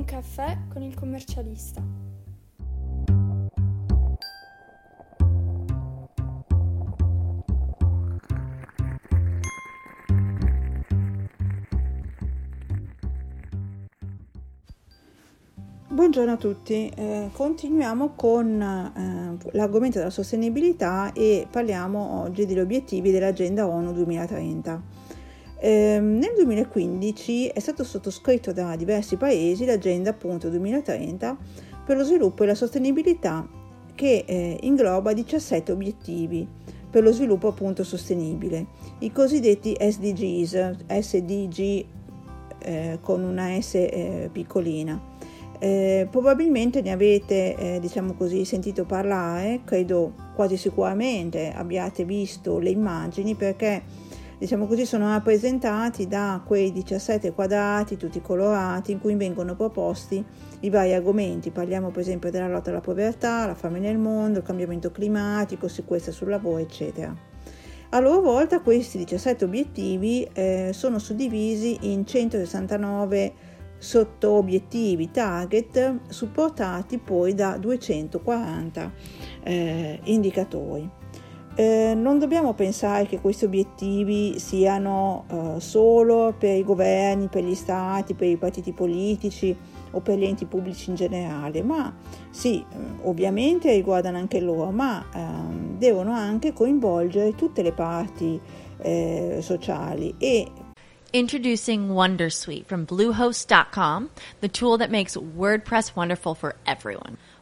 Un caffè con il commercialista. Buongiorno a tutti, eh, continuiamo con eh, l'argomento della sostenibilità e parliamo oggi degli obiettivi dell'Agenda ONU 2030. Eh, nel 2015 è stato sottoscritto da diversi paesi l'Agenda appunto 2030 per lo sviluppo e la sostenibilità che eh, ingloba 17 obiettivi per lo sviluppo appunto sostenibile, i cosiddetti SDGs, SDG eh, con una S eh, piccolina. Eh, probabilmente ne avete, eh, diciamo così, sentito parlare, credo quasi sicuramente abbiate visto le immagini perché, diciamo così, sono rappresentati da quei 17 quadrati tutti colorati in cui vengono proposti i vari argomenti. Parliamo per esempio della lotta alla povertà, la fame nel mondo, il cambiamento climatico, sicurezza sul lavoro, eccetera. A loro volta questi 17 obiettivi eh, sono suddivisi in 169 sotto obiettivi target supportati poi da 240 eh, indicatori. Eh, non dobbiamo pensare che questi obiettivi siano eh, solo per i governi, per gli stati, per i partiti politici o per gli enti pubblici in generale, ma sì, eh, ovviamente riguardano anche loro, ma ehm, devono anche coinvolgere tutte le parti eh, sociali e Introducing Wondersuite from Bluehost.com, the tool that makes WordPress wonderful for everyone.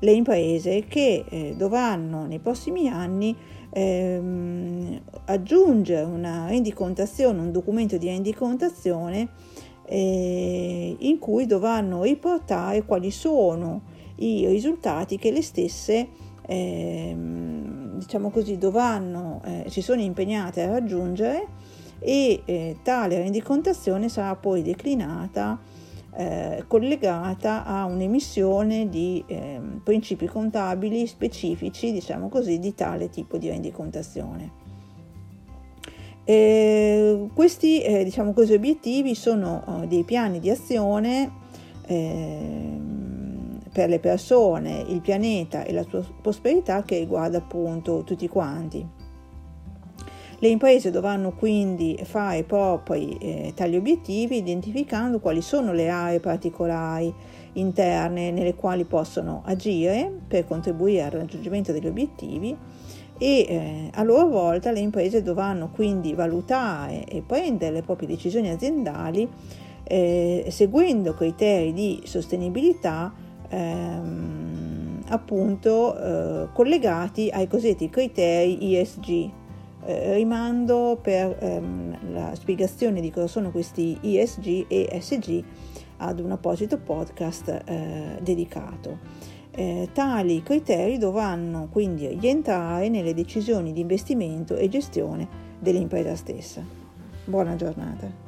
le imprese che eh, dovranno nei prossimi anni ehm, aggiungere una rendicontazione, un documento di rendicontazione eh, in cui dovranno riportare quali sono i risultati che le stesse ehm, diciamo così dovranno eh, si sono impegnate a raggiungere e eh, tale rendicontazione sarà poi declinata eh, collegata a un'emissione di eh, principi contabili specifici, diciamo così, di tale tipo di rendicontazione. Eh, questi eh, diciamo così, obiettivi sono eh, dei piani di azione ehm, per le persone, il pianeta e la sua prosperità che riguarda appunto tutti quanti. Le imprese dovranno quindi fare propri eh, tali obiettivi identificando quali sono le aree particolari interne nelle quali possono agire per contribuire al raggiungimento degli obiettivi e eh, a loro volta le imprese dovranno quindi valutare e prendere le proprie decisioni aziendali eh, seguendo criteri di sostenibilità ehm, appunto eh, collegati ai cosiddetti criteri ESG. Eh, rimando per ehm, la spiegazione di cosa sono questi ESG e ESG ad un apposito podcast eh, dedicato. Eh, tali criteri dovranno quindi rientrare nelle decisioni di investimento e gestione dell'impresa stessa. Buona giornata.